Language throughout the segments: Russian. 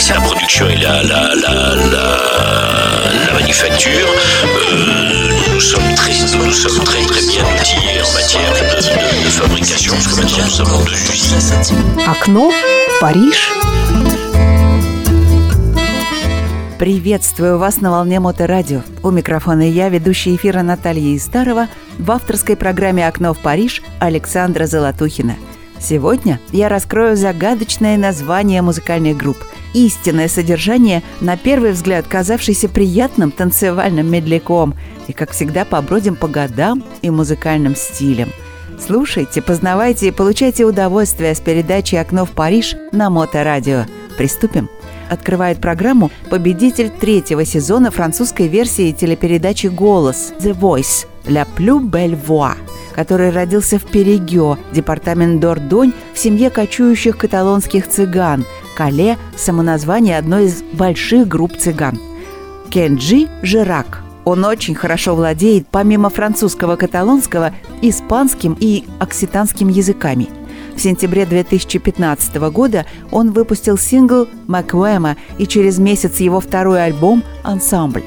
c'est la production et la, la, la, la, manufacture. Euh, nous sommes très, nous sommes très, très bien outillés en matière de, de, de fabrication, parce que maintenant nous avons deux usines. Окно, Париж. Приветствую вас на волне Моторадио. У микрофона я, ведущая эфира Наталья Истарова, в авторской программе «Окно в Париж» Александра Золотухина. Сегодня я раскрою загадочное название музыкальных групп, истинное содержание, на первый взгляд казавшееся приятным танцевальным медляком, и, как всегда, побродим по годам и музыкальным стилям. Слушайте, познавайте и получайте удовольствие с передачи «Окно в Париж» на Моторадио. Приступим! открывает программу победитель третьего сезона французской версии телепередачи «Голос» «The Voice» «La plus belle voix», который родился в Перегё, департамент Дордонь, в семье кочующих каталонских цыган. Кале – самоназвание одной из больших групп цыган. Кенджи Жирак – он очень хорошо владеет, помимо французского, каталонского, испанским и окситанским языками – в сентябре 2015 года он выпустил сингл «Маквема» и через месяц его второй альбом «Ансамбль».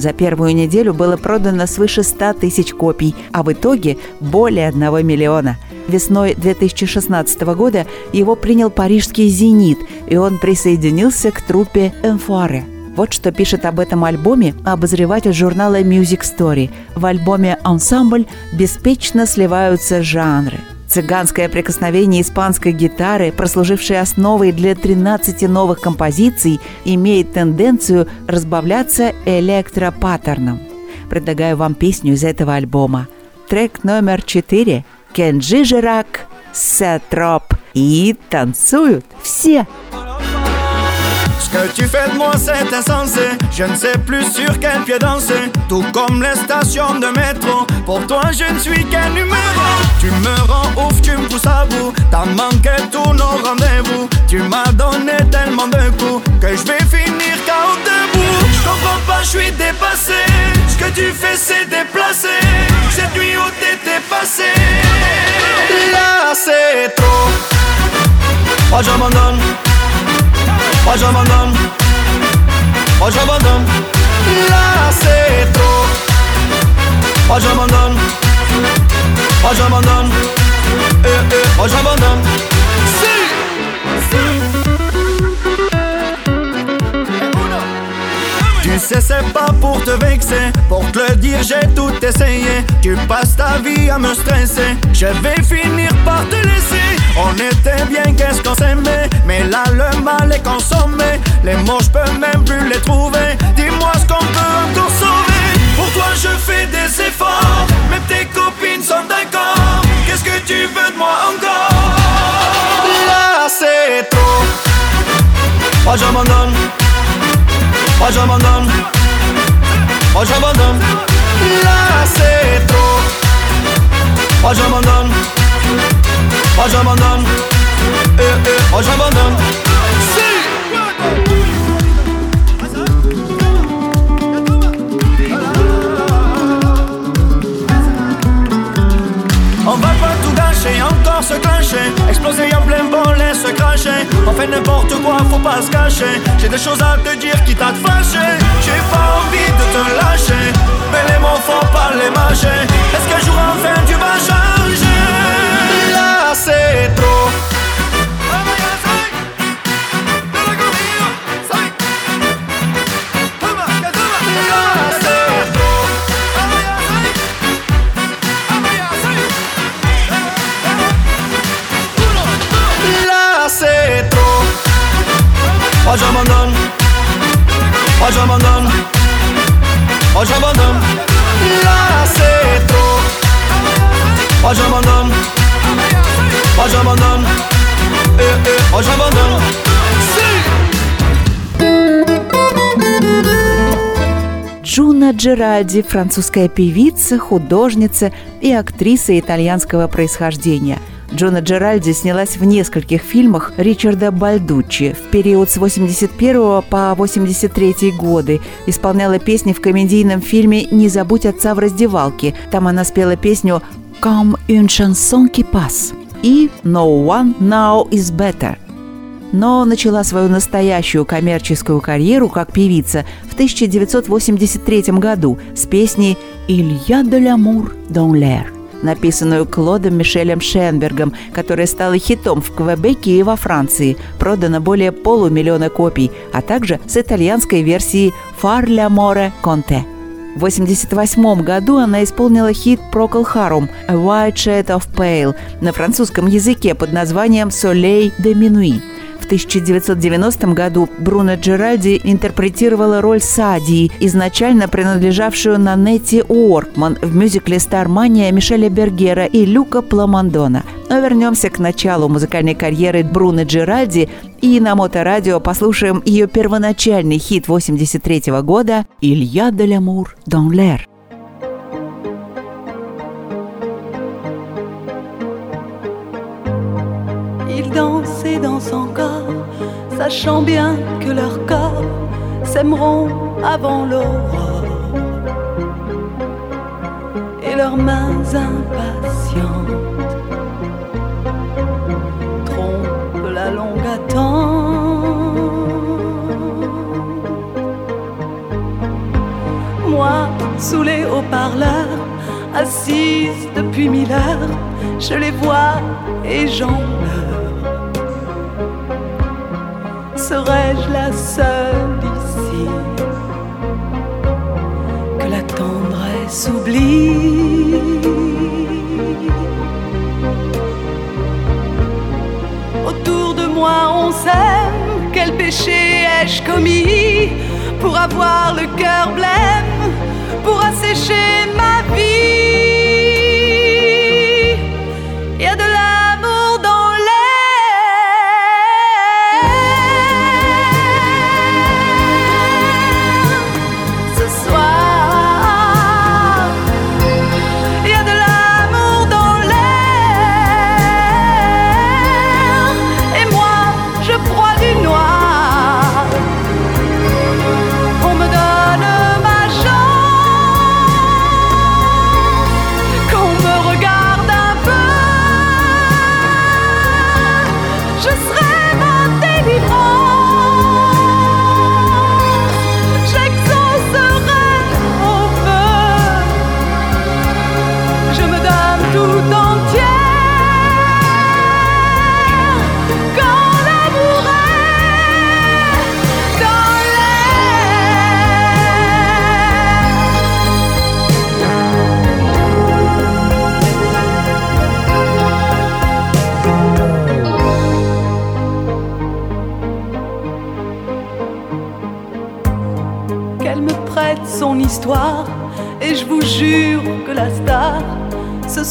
За первую неделю было продано свыше 100 тысяч копий, а в итоге более 1 миллиона. Весной 2016 года его принял парижский «Зенит», и он присоединился к труппе «Энфуаре». Вот что пишет об этом альбоме обозреватель журнала Music Story. В альбоме «Ансамбль» беспечно сливаются жанры – Цыганское прикосновение испанской гитары, прослужившей основой для 13 новых композиций, имеет тенденцию разбавляться электропаттерном. Предлагаю вам песню из этого альбома. Трек номер 4 «Кенджи Жирак», «Сетроп» и танцуют все. Ce que tu fais de moi c'est insensé. Je ne sais plus sur quel pied danser. Tout comme les stations de métro. Pour toi je ne suis qu'un numéro Tu me rends ouf, tu me pousses à bout. T'as manqué tous nos rendez-vous. Tu m'as donné tellement de coups Que je vais finir KO debout. Je comprends pas, je suis dépassé. Ce que tu fais c'est déplacé. Cette nuit où t'étais passé. Là c'est trop. Moi j'abandonne moi j'abandonne, moi j'abandonne, là c'est trop. Moi j'abandonne, moi j'abandonne, eh eh, moi j'abandonne. Tu sais c'est pas pour te vexer. Pour te le dire j'ai tout essayé. Tu passes ta vie à me stresser. Je vais finir par te laisser On était bien qu'est-ce qu'on s'aimait Mais là le mal est consommé. Les mots je peux même plus les trouver. Dis-moi ce qu'on peut encore sauver. Pour toi je fais des efforts Même tes copines sont d'accord. Qu'est-ce que tu veux de moi encore? Là c'est trop. Moi j'abandonne moi j'abandonne, moi j'abandonne, là c'est trop. Moi j'abandonne, moi j'abandonne, moi j'abandonne. On va pas tout gâcher, encore se clencher. Exploser en plein volet, se cracher. On fait n'importe quoi, faut pas se cacher. J'ai des choses à te dire qui t'a fâché. J'ai pas envie Джеральди – французская певица, художница и актриса итальянского происхождения – Джона Джеральди снялась в нескольких фильмах Ричарда Бальдуччи в период с 81 по 83 годы. Исполняла песни в комедийном фильме «Не забудь отца в раздевалке». Там она спела песню «Comme une chanson qui passe» и «No one now is better». Но начала свою настоящую коммерческую карьеру как певица в 1983 году с песней «Il y a de l'amour dans l'air», написанную Клодом Мишелем Шенбергом, которая стала хитом в Квебеке и во Франции, продано более полумиллиона копий, а также с итальянской версией «Far l'amore te». В 1988 году она исполнила хит Procol Harum «A White Shade of Pale» на французском языке под названием «Soleil de Minuit». В 1990 году Бруно Джеральди интерпретировала роль Садии, изначально принадлежавшую Нанетти Уоркман в мюзикле «Стармания» Мишеля Бергера и Люка Пламондона. Но вернемся к началу музыкальной карьеры Бруно Джеральди и на Моторадио послушаем ее первоначальный хит 83 года «Илья де л'амур sachant bien que leurs corps s'aimeront avant l'aurore. Et leurs mains impatientes trompent la longue attente. Moi, sous les haut-parleurs, assise depuis mille heures, je les vois et j'en pleure. Serais-je la seule ici que la tendresse oublie? Autour de moi on s'aime, quel péché ai-je commis pour avoir le cœur blême, pour assécher ma vie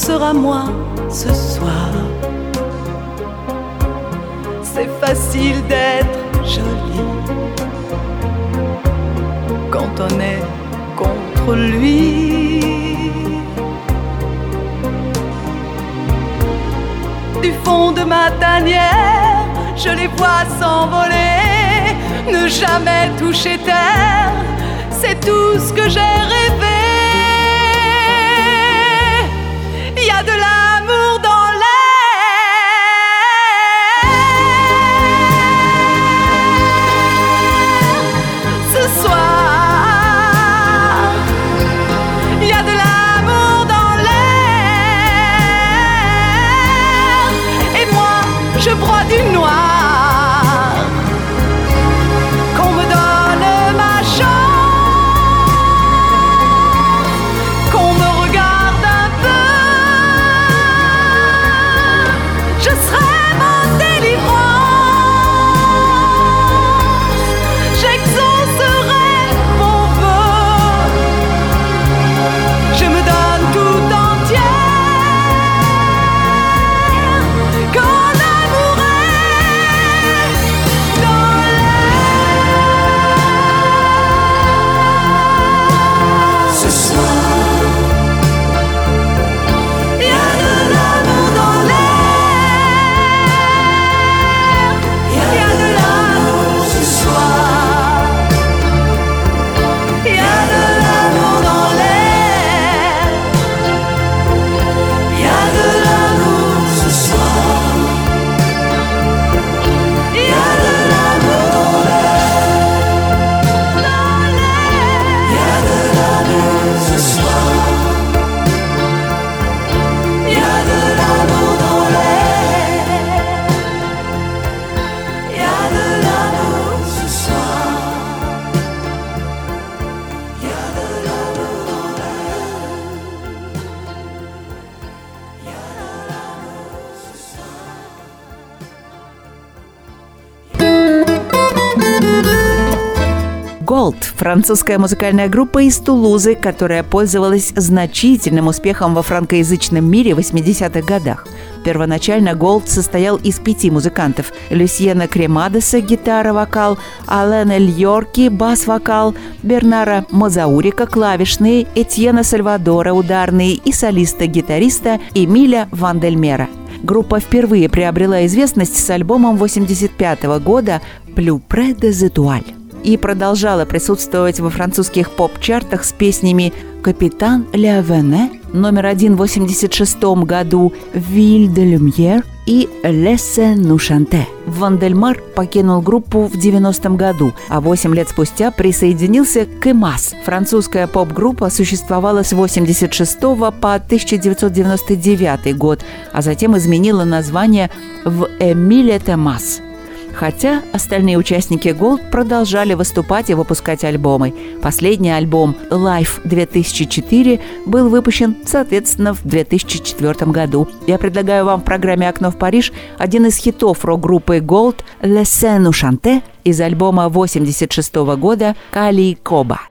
sera moi ce soir. C'est facile d'être jolie quand on est contre lui. Du fond de ma tanière, je les vois s'envoler, ne jamais toucher terre, c'est tout ce que j'ai rêvé. Je broie du noir. Французская музыкальная группа из Тулузы, которая пользовалась значительным успехом во франкоязычном мире в 80-х годах. Первоначально Gold состоял из пяти музыкантов – Люсьена Кремадеса – гитара, вокал, Алена Льорки – бас-вокал, Бернара Мазаурика – клавишные, Этьена Сальвадора – ударные и солиста-гитариста Эмиля Вандельмера – Группа впервые приобрела известность с альбомом 85 года «Plus près des étoiles» и продолжала присутствовать во французских поп-чартах с песнями «Капитан Ля Вене», номер один в 86 году «Ville de Lumière» и «Laissez nous chanter». Вандельмар покинул группу в 90 году, а 8 лет спустя присоединился к «Эмас». Французская поп-группа существовала с 86 по 1999 год, а затем изменила название в «Эмиле Темас» хотя остальные участники Gold продолжали выступать и выпускать альбомы. Последний альбом Life 2004 был выпущен, соответственно, в 2004 году. Я предлагаю вам в программе «Окно в Париж» один из хитов рок-группы Gold «Le Seine Chante» из альбома 86 года «Кали Коба».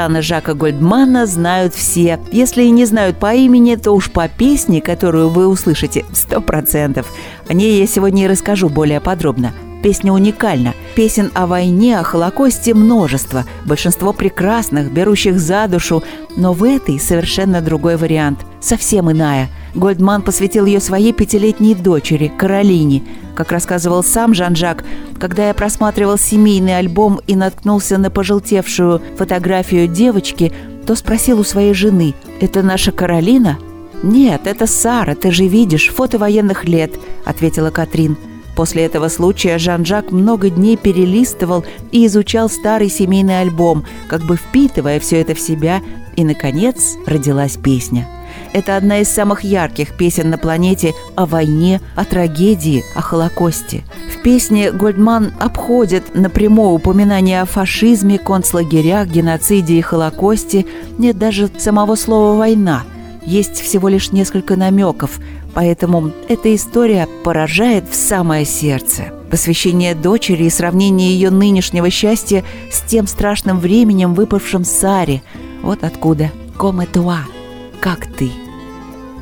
Жана Жака Гольдмана знают все. Если и не знают по имени, то уж по песне, которую вы услышите, сто процентов. О ней я сегодня и расскажу более подробно. Песня уникальна. Песен о войне, о Холокосте множество. Большинство прекрасных, берущих за душу. Но в этой совершенно другой вариант. Совсем иная. Гольдман посвятил ее своей пятилетней дочери, Каролине. Как рассказывал сам Жан-Жак, когда я просматривал семейный альбом и наткнулся на пожелтевшую фотографию девочки, то спросил у своей жены, «Это наша Каролина?» «Нет, это Сара, ты же видишь, фото военных лет», — ответила Катрин. После этого случая Жан-Жак много дней перелистывал и изучал старый семейный альбом, как бы впитывая все это в себя, и, наконец, родилась песня. Это одна из самых ярких песен на планете о войне, о трагедии, о Холокосте. В песне Гольдман обходит напрямую упоминание о фашизме, концлагерях, геноциде и Холокосте. Нет даже самого слова «война». Есть всего лишь несколько намеков, Поэтому эта история поражает в самое сердце. Посвящение дочери и сравнение ее нынешнего счастья с тем страшным временем, выпавшим Саре. Вот откуда «Коме туа» – «Как ты».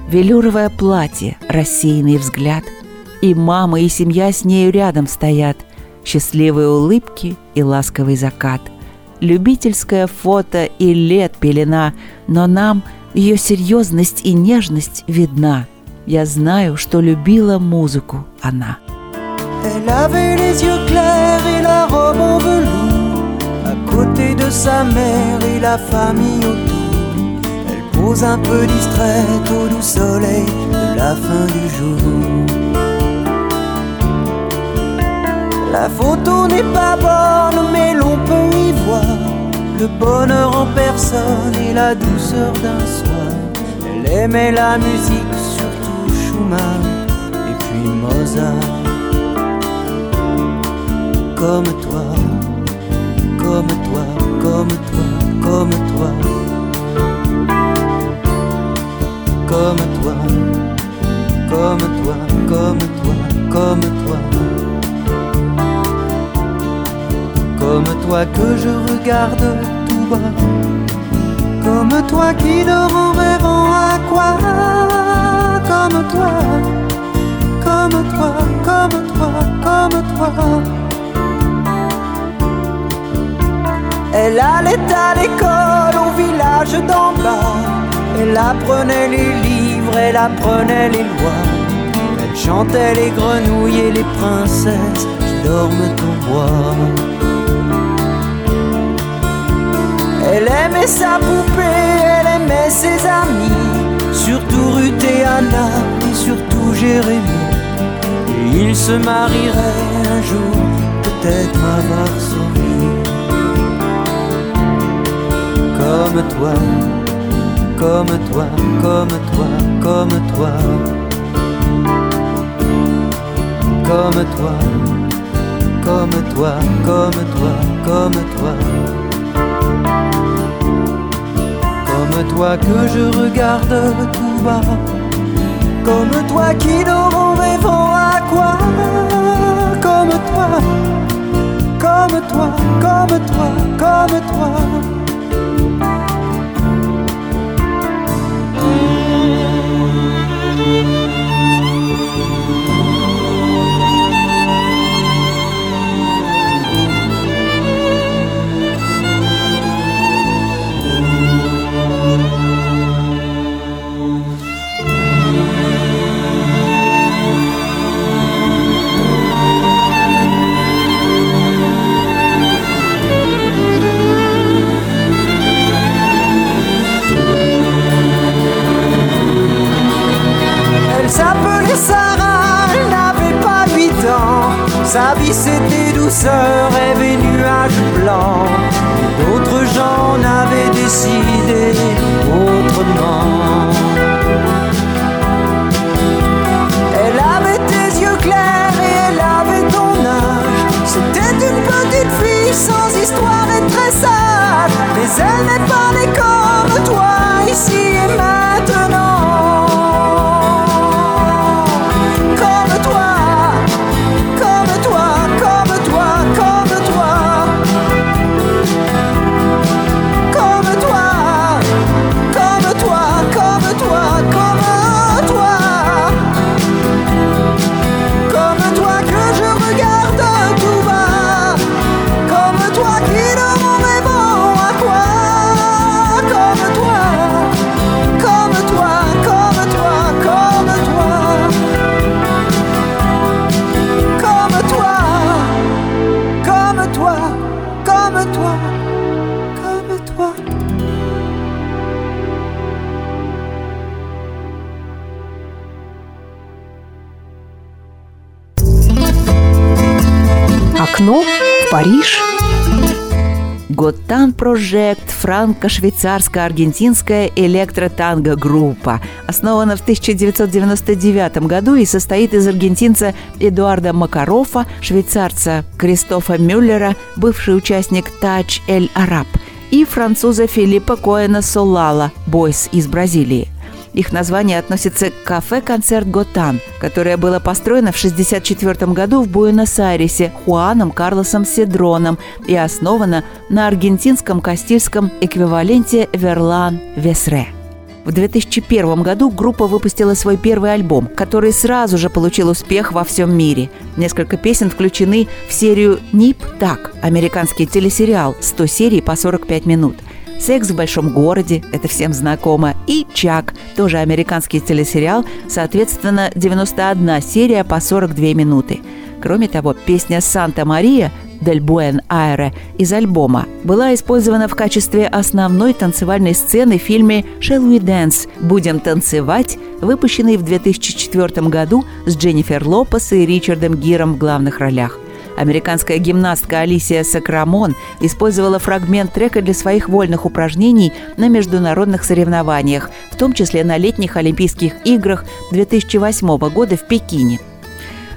Велюровое платье, рассеянный взгляд. И мама, и семья с нею рядом стоят. Счастливые улыбки и ласковый закат. Любительское фото и лет пелена, но нам ее серьезность и нежность видна – Я знаю, что любила музыку она. À côté de sa mère et la famille autour pose un peu distraite au doux soleil de la fin du jour La photo n'est pas bonne mais l'on peut y voir Le bonheur en personne et la douceur d'un soir Elle aimait la musique et puis Mozart. Comme toi, comme toi, comme toi, comme toi. Comme toi, comme toi, comme toi, comme toi. Comme toi que je regarde tout bas. Comme toi qui dort en rêvant à quoi? Comme toi, comme toi, comme toi, comme toi. Elle allait à l'école au village d'en bas. Elle apprenait les livres, elle apprenait les lois. Elle chantait les grenouilles et les princesses qui dorment au bois. Elle aimait sa poupée, elle aimait ses amis surtout Ruth et Anna et surtout Jérémie. Et ils se marieraient un jour, peut-être à Varsovie. Comme toi, comme toi, comme toi, comme toi. Comme toi, comme toi, comme toi, comme toi. Comme toi que je regarde tout bas Comme toi qui dort en rêvant à quoi Comme toi, comme toi, comme toi, comme toi Sa vie c'était douceur, rêve et nuages blancs. D'autres gens n'avaient décidé autrement. Elle avait tes yeux clairs et elle avait ton âge. C'était une petite fille sans histoire et très sage. Mais elle n'est pas née comme toi ici et maintenant. Окно в Париж. Готан Project франко-швейцарско-аргентинская электротанго-группа. Основана в 1999 году и состоит из аргентинца Эдуарда Макарофа, швейцарца Кристофа Мюллера, бывший участник Тач Эль Араб, и француза Филиппа Коэна Солала, бойс из Бразилии – их название относится к кафе-концерт «Готан», которое было построено в 1964 году в Буэнос-Айресе Хуаном Карлосом Седроном и основано на аргентинском кастильском эквиваленте «Верлан Весре». В 2001 году группа выпустила свой первый альбом, который сразу же получил успех во всем мире. Несколько песен включены в серию «Нип Так» – американский телесериал, 100 серий по 45 минут – «Секс в большом городе» — это всем знакомо, и «Чак» — тоже американский телесериал, соответственно, 91 серия по 42 минуты. Кроме того, песня «Санта-Мария» «Дель Буэн Айре» из альбома была использована в качестве основной танцевальной сцены в фильме «Shall We Dance» «Будем танцевать», выпущенный в 2004 году с Дженнифер Лопес и Ричардом Гиром в главных ролях. Американская гимнастка Алисия Сакрамон использовала фрагмент трека для своих вольных упражнений на международных соревнованиях, в том числе на летних Олимпийских играх 2008 года в Пекине.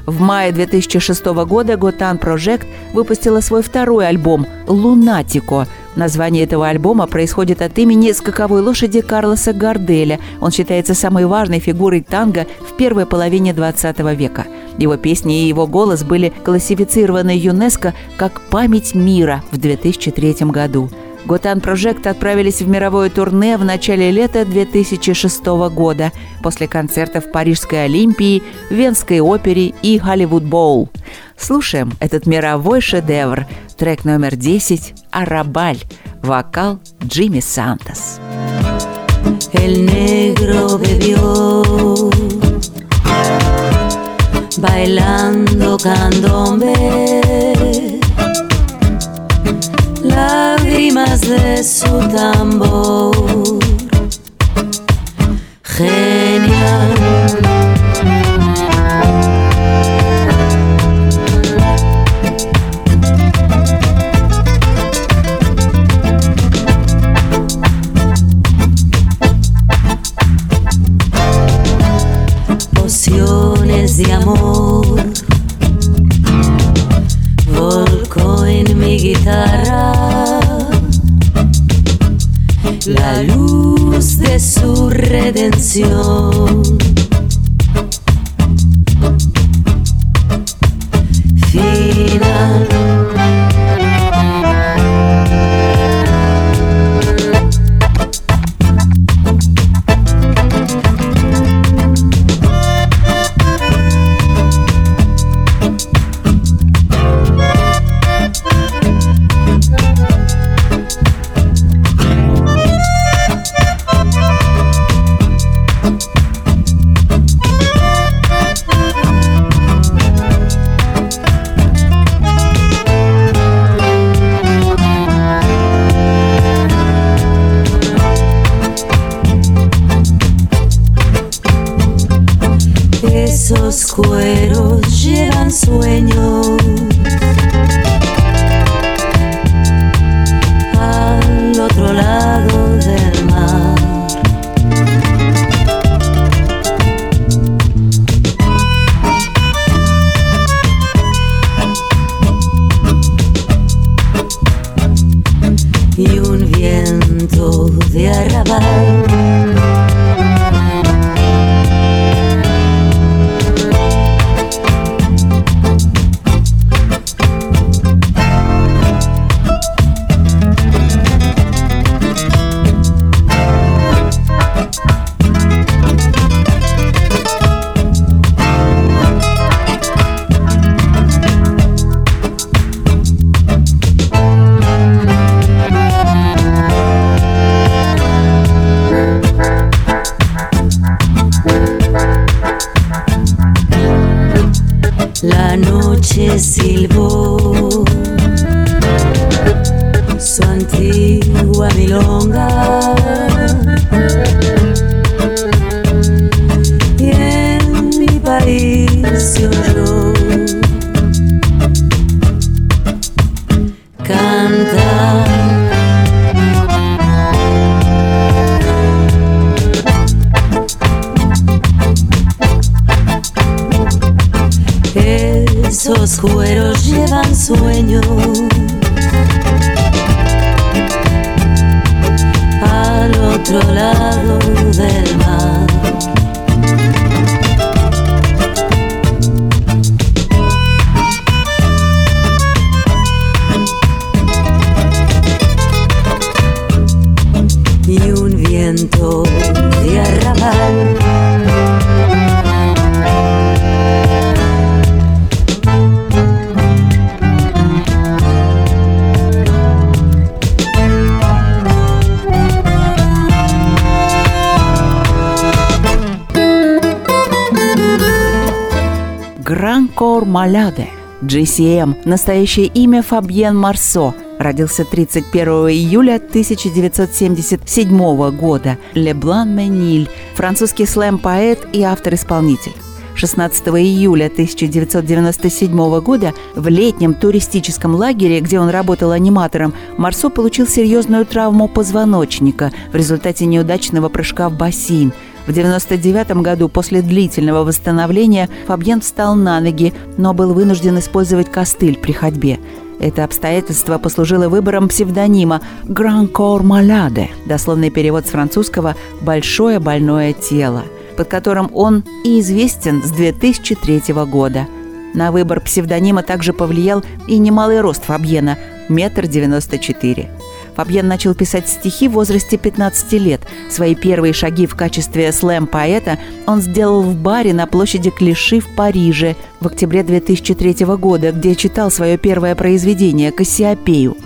В мае 2006 года Готан Project выпустила свой второй альбом «Лунатико», Название этого альбома происходит от имени скаковой лошади Карлоса Гарделя. Он считается самой важной фигурой танго в первой половине 20 века. Его песни и его голос были классифицированы ЮНЕСКО как «Память мира» в 2003 году. Готан Project отправились в мировое турне в начале лета 2006 года после концертов в Парижской Олимпии, Венской опере и Голливуд Боул. Слушаем этот мировой шедевр. Трек номер 10 «Арабаль». Вокал Джимми Сантос. El negro bebió bailando candombe, lágrimas de su tambor, genial. su redención. Esos cueros llevan sueño. Al otro lado del mar. Гранкор Маляде. GCM. Настоящее имя Фабьен Марсо. Родился 31 июля 1977 года. Леблан Мениль. Французский слэм-поэт и автор-исполнитель. 16 июля 1997 года в летнем туристическом лагере, где он работал аниматором, Марсо получил серьезную травму позвоночника в результате неудачного прыжка в бассейн – в 1999 году после длительного восстановления Фабьен встал на ноги, но был вынужден использовать костыль при ходьбе. Это обстоятельство послужило выбором псевдонима «Гран Кор Маляде», дословный перевод с французского «большое больное тело», под которым он и известен с 2003 года. На выбор псевдонима также повлиял и немалый рост Фабьена – метр девяносто четыре. Фабьен начал писать стихи в возрасте 15 лет. Свои первые шаги в качестве слэм-поэта он сделал в баре на площади Клиши в Париже в октябре 2003 года, где читал свое первое произведение «Кассиопею».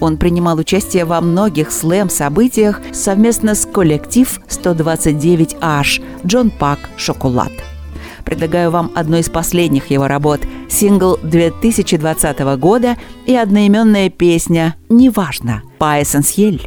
Он принимал участие во многих слэм-событиях совместно с коллектив 129H «Джон Пак Шоколад» предлагаю вам одну из последних его работ – сингл 2020 года и одноименная песня «Неважно» по Эссенсьель.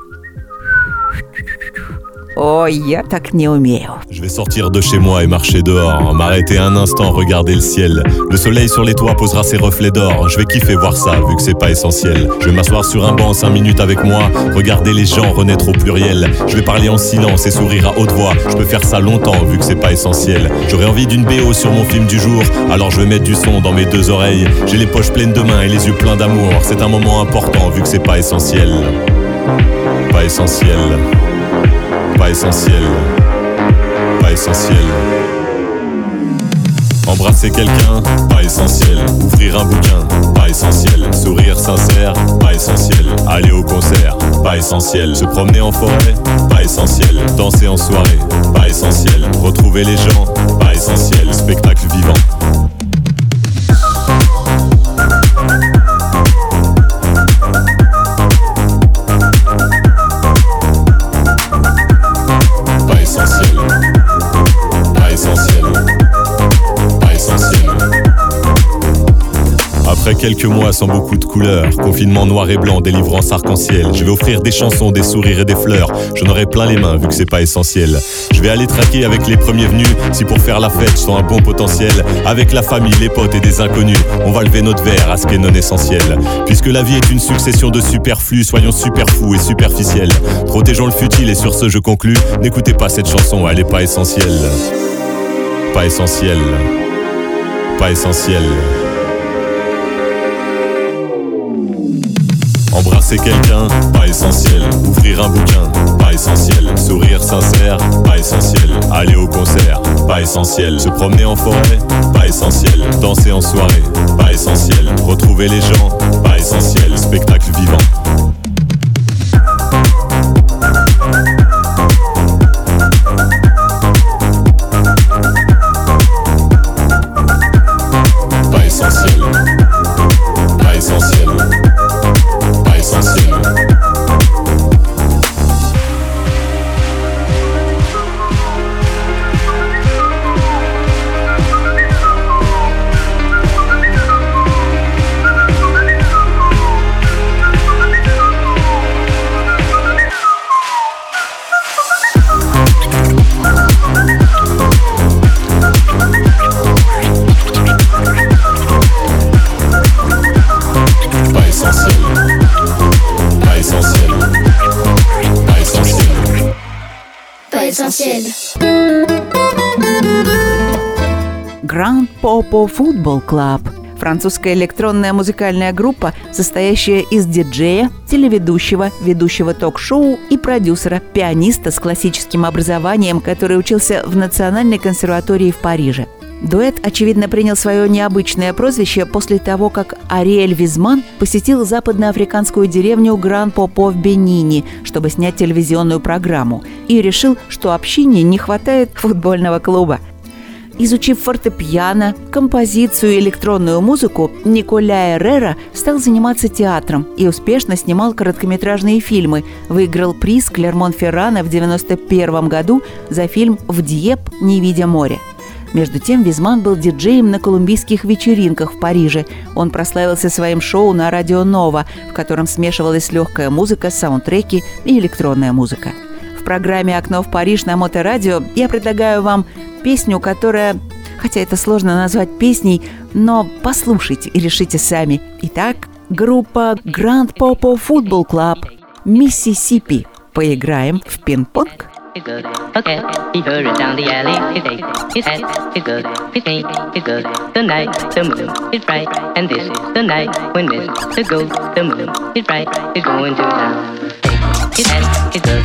Oh, я так не умею. Je vais sortir de chez moi et marcher dehors, m'arrêter un instant, regarder le ciel. Le soleil sur les toits posera ses reflets d'or. Je vais kiffer voir ça, vu que c'est pas essentiel. Je vais m'asseoir sur un banc 5 minutes avec moi, regarder les gens renaître au pluriel. Je vais parler en silence et sourire à haute voix. Je peux faire ça longtemps, vu que c'est pas essentiel. J'aurais envie d'une BO sur mon film du jour, alors je vais mettre du son dans mes deux oreilles. J'ai les poches pleines de mains et les yeux pleins d'amour. C'est un moment important, vu que c'est pas essentiel. Pas essentiel pas essentiel, pas essentiel. Embrasser quelqu'un, pas essentiel. Ouvrir un bouquin, pas essentiel. Sourire sincère, pas essentiel. Aller au concert, pas essentiel. Se promener en forêt, pas essentiel. Danser en soirée, pas essentiel. Retrouver les gens, pas essentiel. Spectacle vivant, quelques mois sans beaucoup de couleurs. Confinement noir et blanc, délivrance arc-en-ciel. Je vais offrir des chansons, des sourires et des fleurs. J'en aurai plein les mains vu que c'est pas essentiel. Je vais aller traquer avec les premiers venus. Si pour faire la fête, je un bon potentiel. Avec la famille, les potes et des inconnus. On va lever notre verre à ce qui est non essentiel. Puisque la vie est une succession de superflus, soyons super fous et superficiels. Protégeons le futile et sur ce je conclus. N'écoutez pas cette chanson, elle est pas essentielle. Pas essentielle. Pas essentielle. Embrasser quelqu'un, pas essentiel. Ouvrir un bouquin, pas essentiel. Sourire sincère, pas essentiel. Aller au concert, pas essentiel. Se promener en forêt, pas essentiel. Danser en soirée, pas essentiel. Retrouver les gens, pas essentiel. Spectacle vivant, Popo Football Club французская электронная музыкальная группа, состоящая из диджея, телеведущего, ведущего ток-шоу и продюсера, пианиста с классическим образованием, который учился в Национальной консерватории в Париже. Дуэт, очевидно, принял свое необычное прозвище после того, как Ариэль Визман посетил западноафриканскую деревню Гран-Попо в Бенине, чтобы снять телевизионную программу, и решил, что общине не хватает футбольного клуба. Изучив фортепиано, композицию и электронную музыку, Николя Эррера стал заниматься театром и успешно снимал короткометражные фильмы. Выиграл приз Клермон-Феррана в 1991 году за фильм «В Дьеп, не видя моря». Между тем, Визман был диджеем на колумбийских вечеринках в Париже. Он прославился своим шоу на радио «Нова», в котором смешивалась легкая музыка, саундтреки и электронная музыка. В программе «Окно в Париж» на Моторадио я предлагаю вам песню, которая хотя это сложно назвать песней, но послушайте и решите сами. Итак, группа Grand Popo Football Club Миссисипи. Поиграем в пинг-понг he's good. Okay, he hurried down the alley. His face, his head, he's good. His name, he's good. The night, the moon is bright, and this is the night when Mr. Gold, the moon is bright, is going to town. His head, he's good.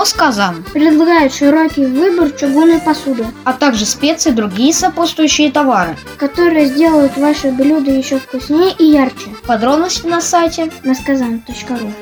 Программы Москазан предлагает широкий выбор чугунной посуды, а также специи и другие сопутствующие товары, которые сделают ваши блюда еще вкуснее и ярче. Подробности на сайте москазан.ру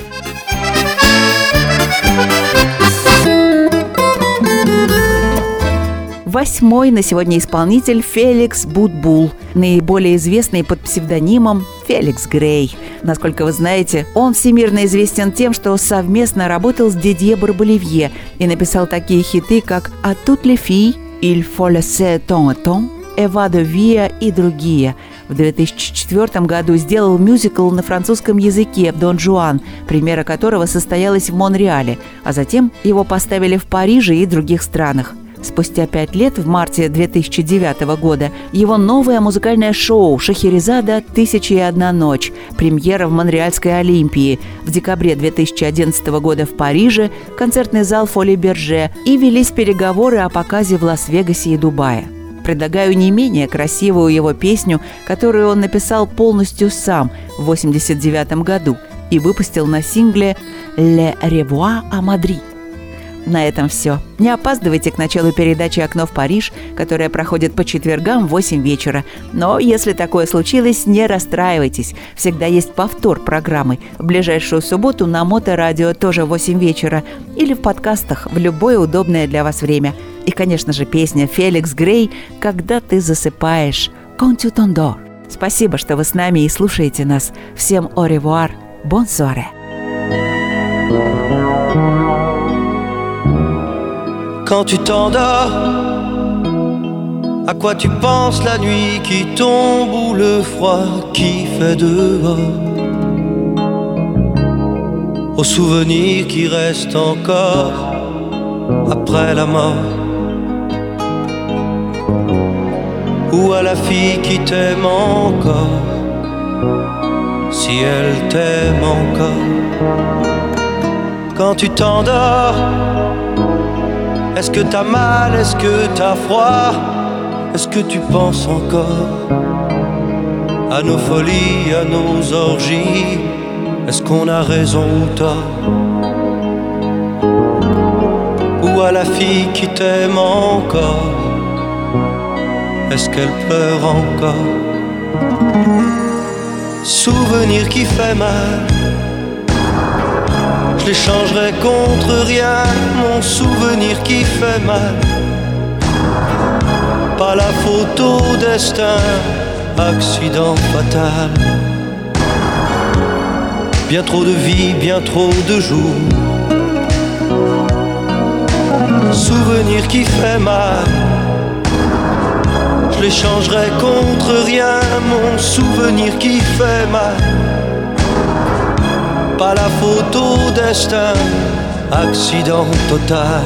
Восьмой на сегодня исполнитель Феликс Будбул, наиболее известный под псевдонимом Феликс Грей. Насколько вы знаете, он всемирно известен тем, что совместно работал с Дидье Барболивье и написал такие хиты, как «А тут ли фи», «Il faut laisser ton ton», «Эва де Вия» и другие – в 2004 году сделал мюзикл на французском языке «Дон Жуан», премьера которого состоялась в Монреале, а затем его поставили в Париже и других странах. Спустя пять лет, в марте 2009 года, его новое музыкальное шоу «Шахерезада. Тысяча и одна ночь», премьера в Монреальской Олимпии, в декабре 2011 года в Париже, концертный зал Фоли Берже и велись переговоры о показе в Лас-Вегасе и Дубае. Предлагаю не менее красивую его песню, которую он написал полностью сам в 1989 году и выпустил на сингле «Le Revoir à Madrid». На этом все. Не опаздывайте к началу передачи «Окно в Париж», которая проходит по четвергам в 8 вечера. Но если такое случилось, не расстраивайтесь. Всегда есть повтор программы. В ближайшую субботу на Моторадио тоже в 8 вечера. Или в подкастах в любое удобное для вас время. И, конечно же, песня Феликс Грей «Когда ты засыпаешь» «Контю Тондор». Спасибо, что вы с нами и слушаете нас. Всем au revoir. Bonsoir. Quand tu t'endors, à quoi tu penses la nuit qui tombe ou le froid qui fait dehors? Aux souvenirs qui restent encore après la mort. Ou à la fille qui t'aime encore Si elle t'aime encore. Quand tu t'endors est-ce que t'as mal Est-ce que t'as froid? Est-ce que tu penses encore à nos folies, à nos orgies? Est-ce qu'on a raison ou tort Ou à la fille qui t'aime encore? Est-ce qu'elle pleure encore? Souvenir qui fait mal l'échangerai contre rien, mon souvenir qui fait mal. Pas la photo destin, accident fatal. Bien trop de vie, bien trop de jours. Souvenir qui fait mal. Je l'échangerai contre rien, mon souvenir qui fait mal pas la photo destin, accident total.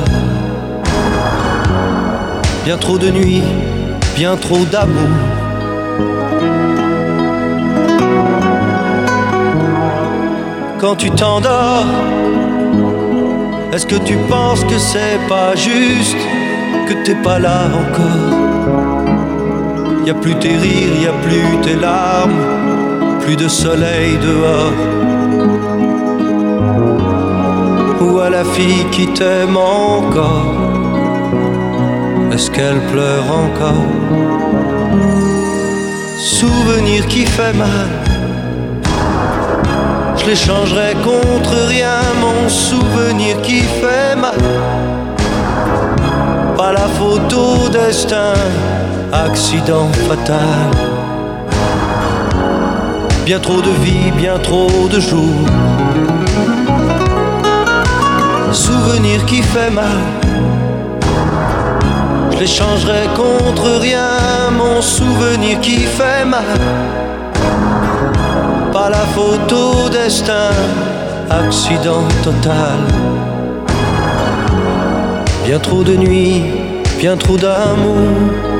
Bien trop de nuits, bien trop d'amour. Quand tu t'endors, est-ce que tu penses que c'est pas juste, que t'es pas là encore? Y a plus tes rires, y a plus tes larmes, plus de soleil dehors ou à la fille qui t'aime encore. Est-ce qu'elle pleure encore? Souvenir qui fait mal. Je l'échangerai contre rien Mon souvenir qui fait mal. Pas la photo destin Accident fatal Bien trop de vie, bien trop de jours souvenir qui fait mal. Je l'échangerai contre rien, mon souvenir qui fait mal. Pas la photo destin, accident total. Bien trop de nuits, bien trop d'amour